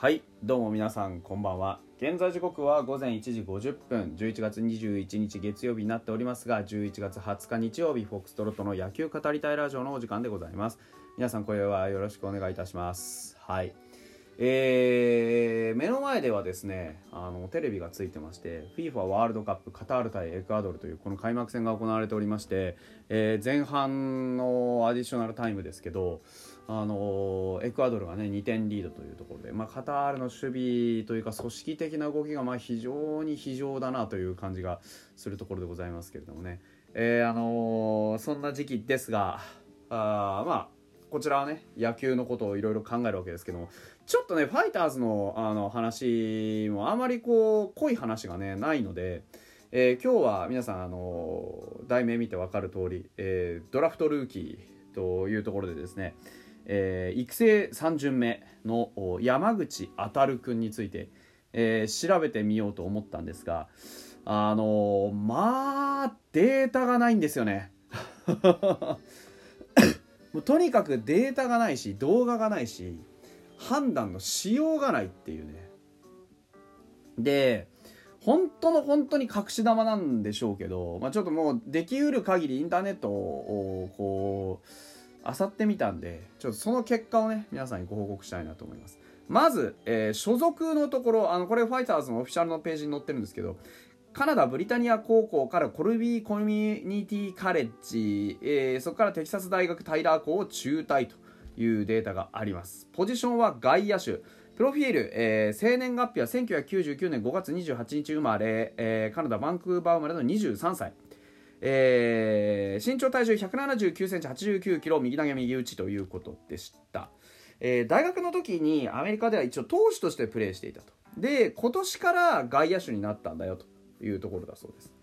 はいどうも皆さんこんばんは。現在時刻は午前1時50分11月21日月曜日になっておりますが11月20日日曜日フォックストロットの野球語りたいラジオのお時間でございます。皆さん今夜はよろしくお願いいたします。はい。えー、目の前ではですねあのテレビがついてまして FIFA ワールドカップカタール対エクアドルというこの開幕戦が行われておりまして、えー、前半のアディショナルタイムですけどあのエクアドルがね2点リードというところで、まあ、カタールの守備というか組織的な動きがま非常に非常だなという感じがするところでございますけれどもね、え、あの、そんな時期ですがあまあこちらはね野球のことをいろいろ考えるわけですけどもちょっとねファイターズのあの話もあまりこう濃い話がねないので。えー、今日は皆さん、あの題名見て分かる通り、えー、ドラフトルーキーというところでですね、えー、育成3巡目の山口あたるくんについて、え、調べてみようと思ったんですがあの、まあデータがないんですよね もうとにかくデータがないし動画がないし判断のしようがないっていうね。で本当の本当に隠し玉なんでしょうけど、まあ、ちょっともうできうる限りインターネットをこう漁ってみたんでちょっとその結果をね皆さんにご報告したいなと思います。まず、えー、所属のところあのこれファイターズのオフィシャルのページに載ってるんですけどカナダブリタニア高校からコルビーコミュニティカレッジ、えー、そこからテキサス大学タイラー校を中退と。いうデータがあります。ポジションは外野手。プロフィール、えー、生年月日は1999年5月28日生まれ、えー、カナダバンクーバー生まれの23歳。えー、身長体重179センチ89キロ右投げ右打ちということでした、えー、大学の時にアメリカでは一応投手としてプレーしていたと。で今年から外野手になったんだよというところだそうです。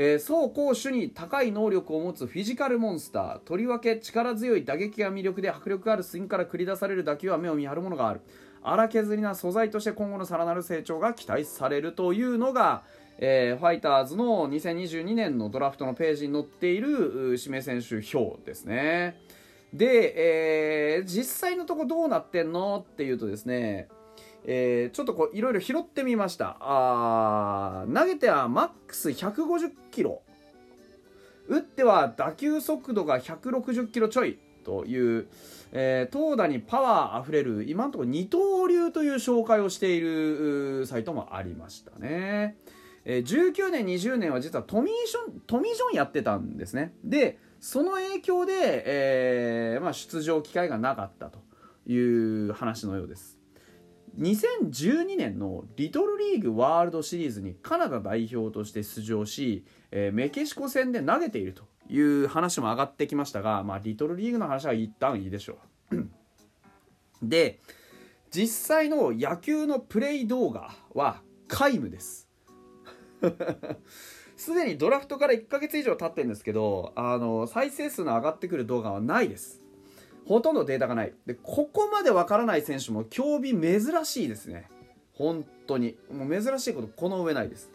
えー、走攻守に高い能力を持つフィジカルモンスター。とりわけ力強い打撃が魅力で迫力あるスイングから繰り出される打球は目を見張るものがある。荒削りな素材として今後のさらなる成長が期待されるというのが、えー、ファイターズの2022年のドラフトのページに載っている指名選手表ですね。で、えー、実際のとこどうなってんの？っていうとですね、えー、ちょっとこういろいろ拾ってみました。あ投げてはマックス150キロ。打っては打球速度が160キロちょいという、えー、投打にパワーあふれる今のところ二刀流という紹介をしているサイトもありましたね。えー、19年20年は実はトミーショントミー・ジョンやってたんですね。でその影響で、えーまあ、出場機会がなかったという話のようです。2012年のリトルリーグワールドシリーズにカナダ代表として出場し、えー、メキシコ戦で投げているという話も上がってきましたが、まあ、リトルリーグの話は一旦いいでしょう。で実際の野球のプレイ動画は皆無です。すでにドラフトから1ヶ月以上経ってるんですけどあの再生数の上がってくる動画はないです。ほとんどデータがない。でここまでわからない選手も競技珍しいですね。本当に。もう珍しいことこの上ないです。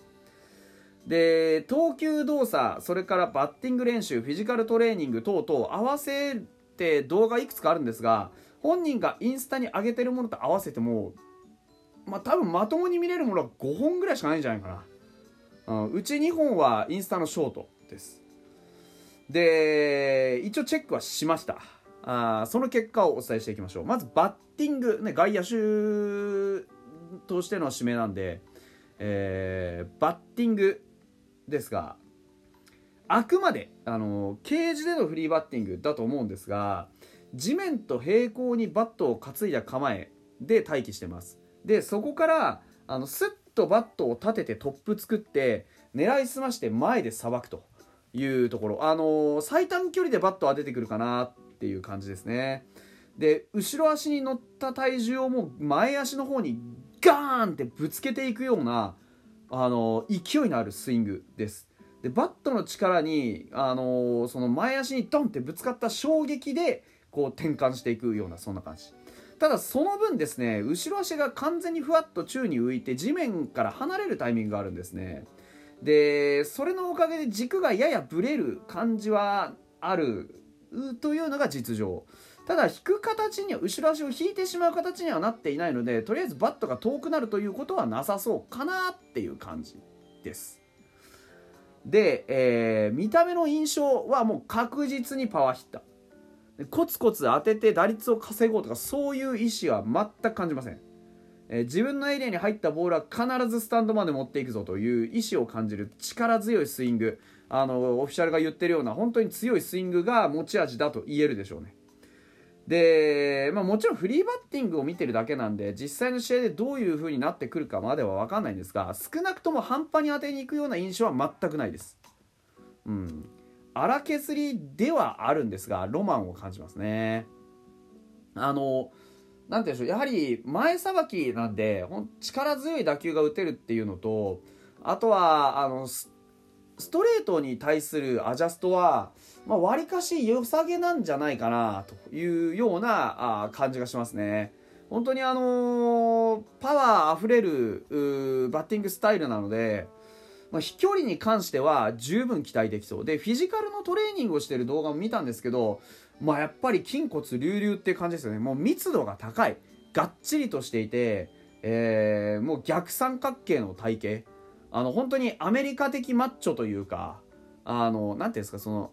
で投球動作それからバッティング練習フィジカルトレーニング等々合わせて動画いくつかあるんですが本人がインスタに上げてるものと合わせてもまあ多分まともに見れるものは5本ぐらいしかないんじゃないかな。うち2本はインスタのショートです。で一応チェックはしました。あその結果をお伝えしていきましょう。まずバッティング、ね、外野手としての指名なんで、えー、バッティングですがあくまであのケージでのフリーバッティングだと思うんですが地面と平行にバットを担いだ構えで待機してます。でそこからあのスッとバットを立ててトップ作って狙いすまして前でさばくというところ。あのー、最短距離でバットは出てくるかなっていう感じですね。で後ろ足に乗った体重をもう前足の方にガーンってぶつけていくようなあの、勢いのあるスイングです。でバットの力に、あの、その前足にドンってぶつかった衝撃でこう転換していくようなそんな感じ。ただその分ですね後ろ足が完全にふわっと宙に浮いて地面から離れるタイミングがあるんですね。でそれのおかげで軸がややブレる感じはあるというのが実情。ただ引く形には後ろ足を引いてしまう形にはなっていないのでとりあえずバットが遠くなるということはなさそうかなっていう感じです。で、えー、見た目の印象はもう確実にパワーヒッター。コツコツ当てて打率を稼ごうとかそういう意思は全く感じません、えー、自分のエリアに入ったボールは必ずスタンドまで持っていくぞという意思を感じる力強いスイングあのオフィシャルが言ってるような本当に強いスイングが持ち味だと言えるでしょうねで、まあ、もちろんフリーバッティングを見てるだけなんで実際の試合でどういう風になってくるかまでは分かんないんですが少なくとも半端に当てに行くような印象は全くないです。うん、荒削りではあるんですがロマンを感じますね。あのなんて言うんでしょうやはり前さばきなんでほん力強い打球が打てるっていうのとあとはあのストレートに対するアジャストはまあ、割かし良さげなんじゃないかなというようなあ感じがしますね。本当にあのー、パワーあふれるバッティングスタイルなので、まあ、飛距離に関しては十分期待できそうでフィジカルのトレーニングをしてる動画も見たんですけど、まあ、やっぱり筋骨隆々って感じですよね。もう密度が高い。がっちりとしていて、えー、もう逆三角形の体型。あの本当にアメリカ的マッチョというかあのなんていうんですかその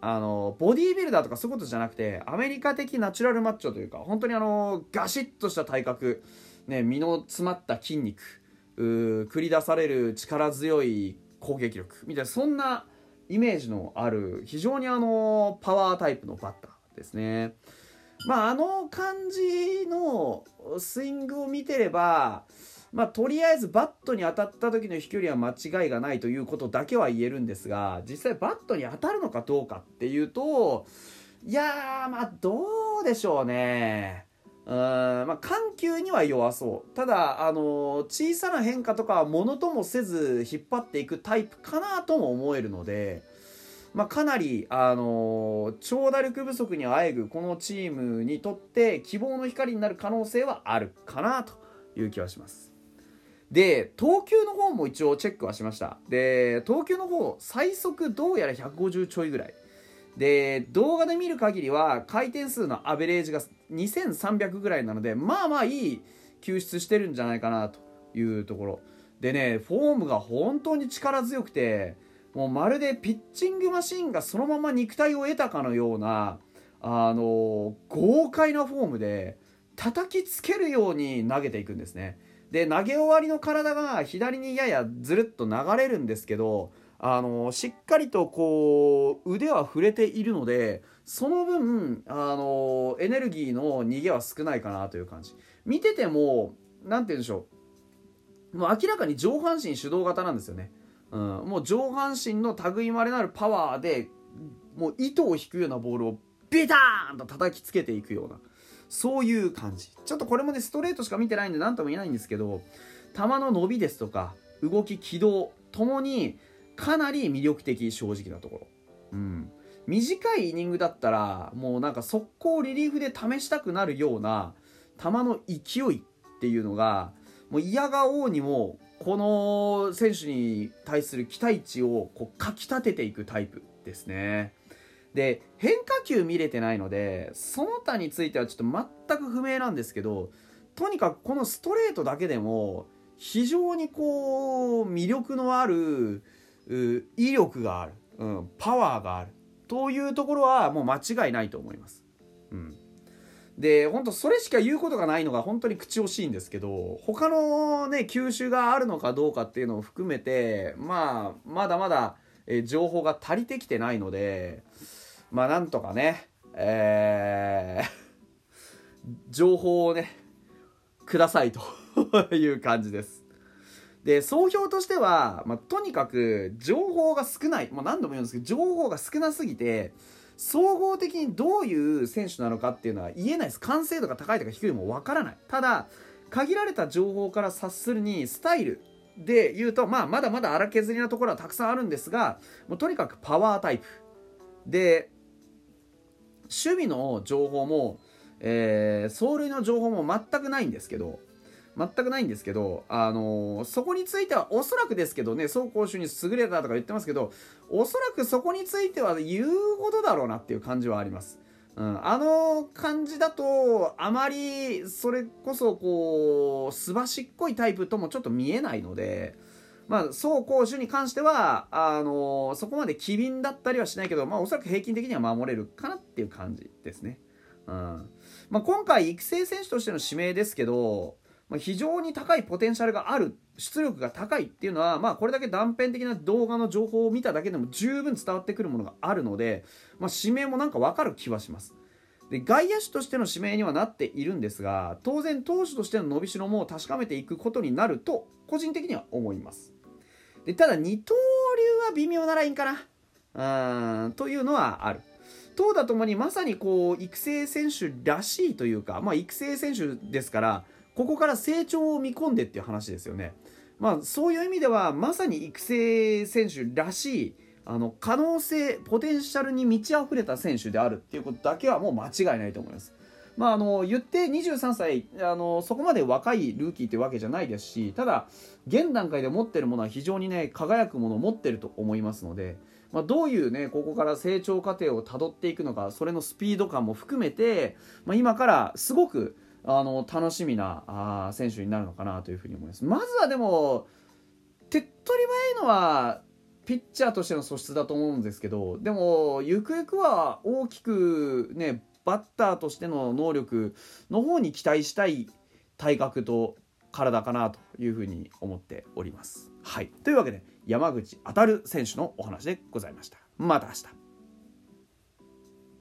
あのボディービルダーとかそういうことじゃなくてアメリカ的ナチュラルマッチョというか本当にあのガシッとした体格、ね、身の詰まった筋肉。繰り出される力強い攻撃力みたいなそんなイメージのある非常にあのパワータイプのバッターですね。まあ、あの感じのスイングを見てればまあ、とりあえずバットに当たった時の飛距離は間違いがないということだけは言えるんですが実際バットに当たるのかどうかっていうといやーまあどうでしょうねうんまあ緩急には弱そうただあの小さな変化とかはものともせず引っ張っていくタイプかなとも思えるので。まあ、かなり、あの長打力不足にあえぐこのチームにとって希望の光になる可能性はあるかなという気はします。で投球の方も一応チェックはしましたで投球の方最速どうやら150ちょいぐらいで動画で見る限りは回転数のアベレージが2300ぐらいなのでまあまあいい救出してるんじゃないかなというところ。でねフォームが本当に力強くてもうまるでピッチングマシンがそのまま肉体を得たかのようなあの豪快なフォームで叩きつけるように投げていくんですね。で投げ終わりの体が左にややずるっと流れるんですけどあのしっかりとこう腕は触れているのでその分あのエネルギーの逃げは少ないかなという感じ。見てても何て言うんでしょう。もう明らかに上半身主導型なんですよね、うん、もう上半身の類まれなるパワーでもう糸を引くようなボールをビターンと叩きつけていくようなそういう感じ。ちょっとこれもねストレートしか見てないんで何とも言えないんですけど球の伸びですとか動き軌道ともにかなり魅力的正直なところうん短いイニングだったらもうなんか速攻リリーフで試したくなるような球の勢いっていうのがもう嫌がおうにもこの選手に対する期待値をこうかきたてていくタイプですね。で変化球見れてないのでその他についてはちょっと全く不明なんですけどとにかくこのストレートだけでも非常にこう魅力のある威力がある、うん、パワーがあるというところはもう間違いないと思います。うんで本当それしか言うことがないのが本当に口惜しいんですけど他のね球種があるのかどうかっていうのを含めてまあまだまだえ情報が足りてきてないのでまあなんとかね、えー、情報をね、くださいという感じです。で、総評としては、まあ、とにかく情報が少ない。もう何度も言うんですけど、情報が少なすぎて、総合的にどういう選手なのかっていうのは言えないです。完成度が高いとか低いもわからない。ただ、限られた情報から察するに、スタイルで言うと、まあ、まだまだ荒削りなところはたくさんあるんですが、もうとにかくパワータイプ。で、守備の情報も、えー、走塁の情報も全くないんですけど、全くないんですけど、あのー、そこについてはおそらくですけどね、走攻守に優れたとか言ってますけど、おそらくそこについては言うほどだろうなっていう感じはあります。うん、あの感じだとあまりそれこそこうすばしっこいタイプともちょっと見えないので、まあ、走攻守に関してはあのそこまで機敏だったりはしないけど、まあ、おそらく平均的には守れるかなっていう感じですね。うんまあ、今回育成選手としての指名ですけど、ま、非常に高いポテンシャルがある出力が高いっていうのは、まあ、これだけ断片的な動画の情報を見ただけでも十分伝わってくるものがあるので、まあ、指名もなんか分かる気はします。で外野手としての指名にはなっているんですが当然投手としての伸びしろも確かめていくことになると個人的には思います。でただ二刀流は微妙なラインかな。うーんというのはある。投打ともにまさにこう育成選手らしいというか、まあ、育成選手ですからここから成長を見込んでっていう話ですよね。まあ、そういう意味ではまさに育成選手らしいあの可能性ポテンシャルに満ち溢れた選手であるっていうことだけはもう間違いないと思います。まあ、あの言って23歳あのそこまで若いルーキーというわけじゃないですしただ現段階で持ってるものは非常にね輝くものを持ってると思いますので、まあ、どういうねここから成長過程をたどっていくのかそれのスピード感も含めて、まあ、今からすごくあの楽しみなあ選手になるのかなというふうに思いますまずはでも手っ取り早いのはピッチャーとしての素質だと思うんですけどでもゆくゆくは大きくねバッターとしての能力の方に期待したい体格と体かなというふうに思っております。はい、というわけで山口当選手のお話でございました。また明日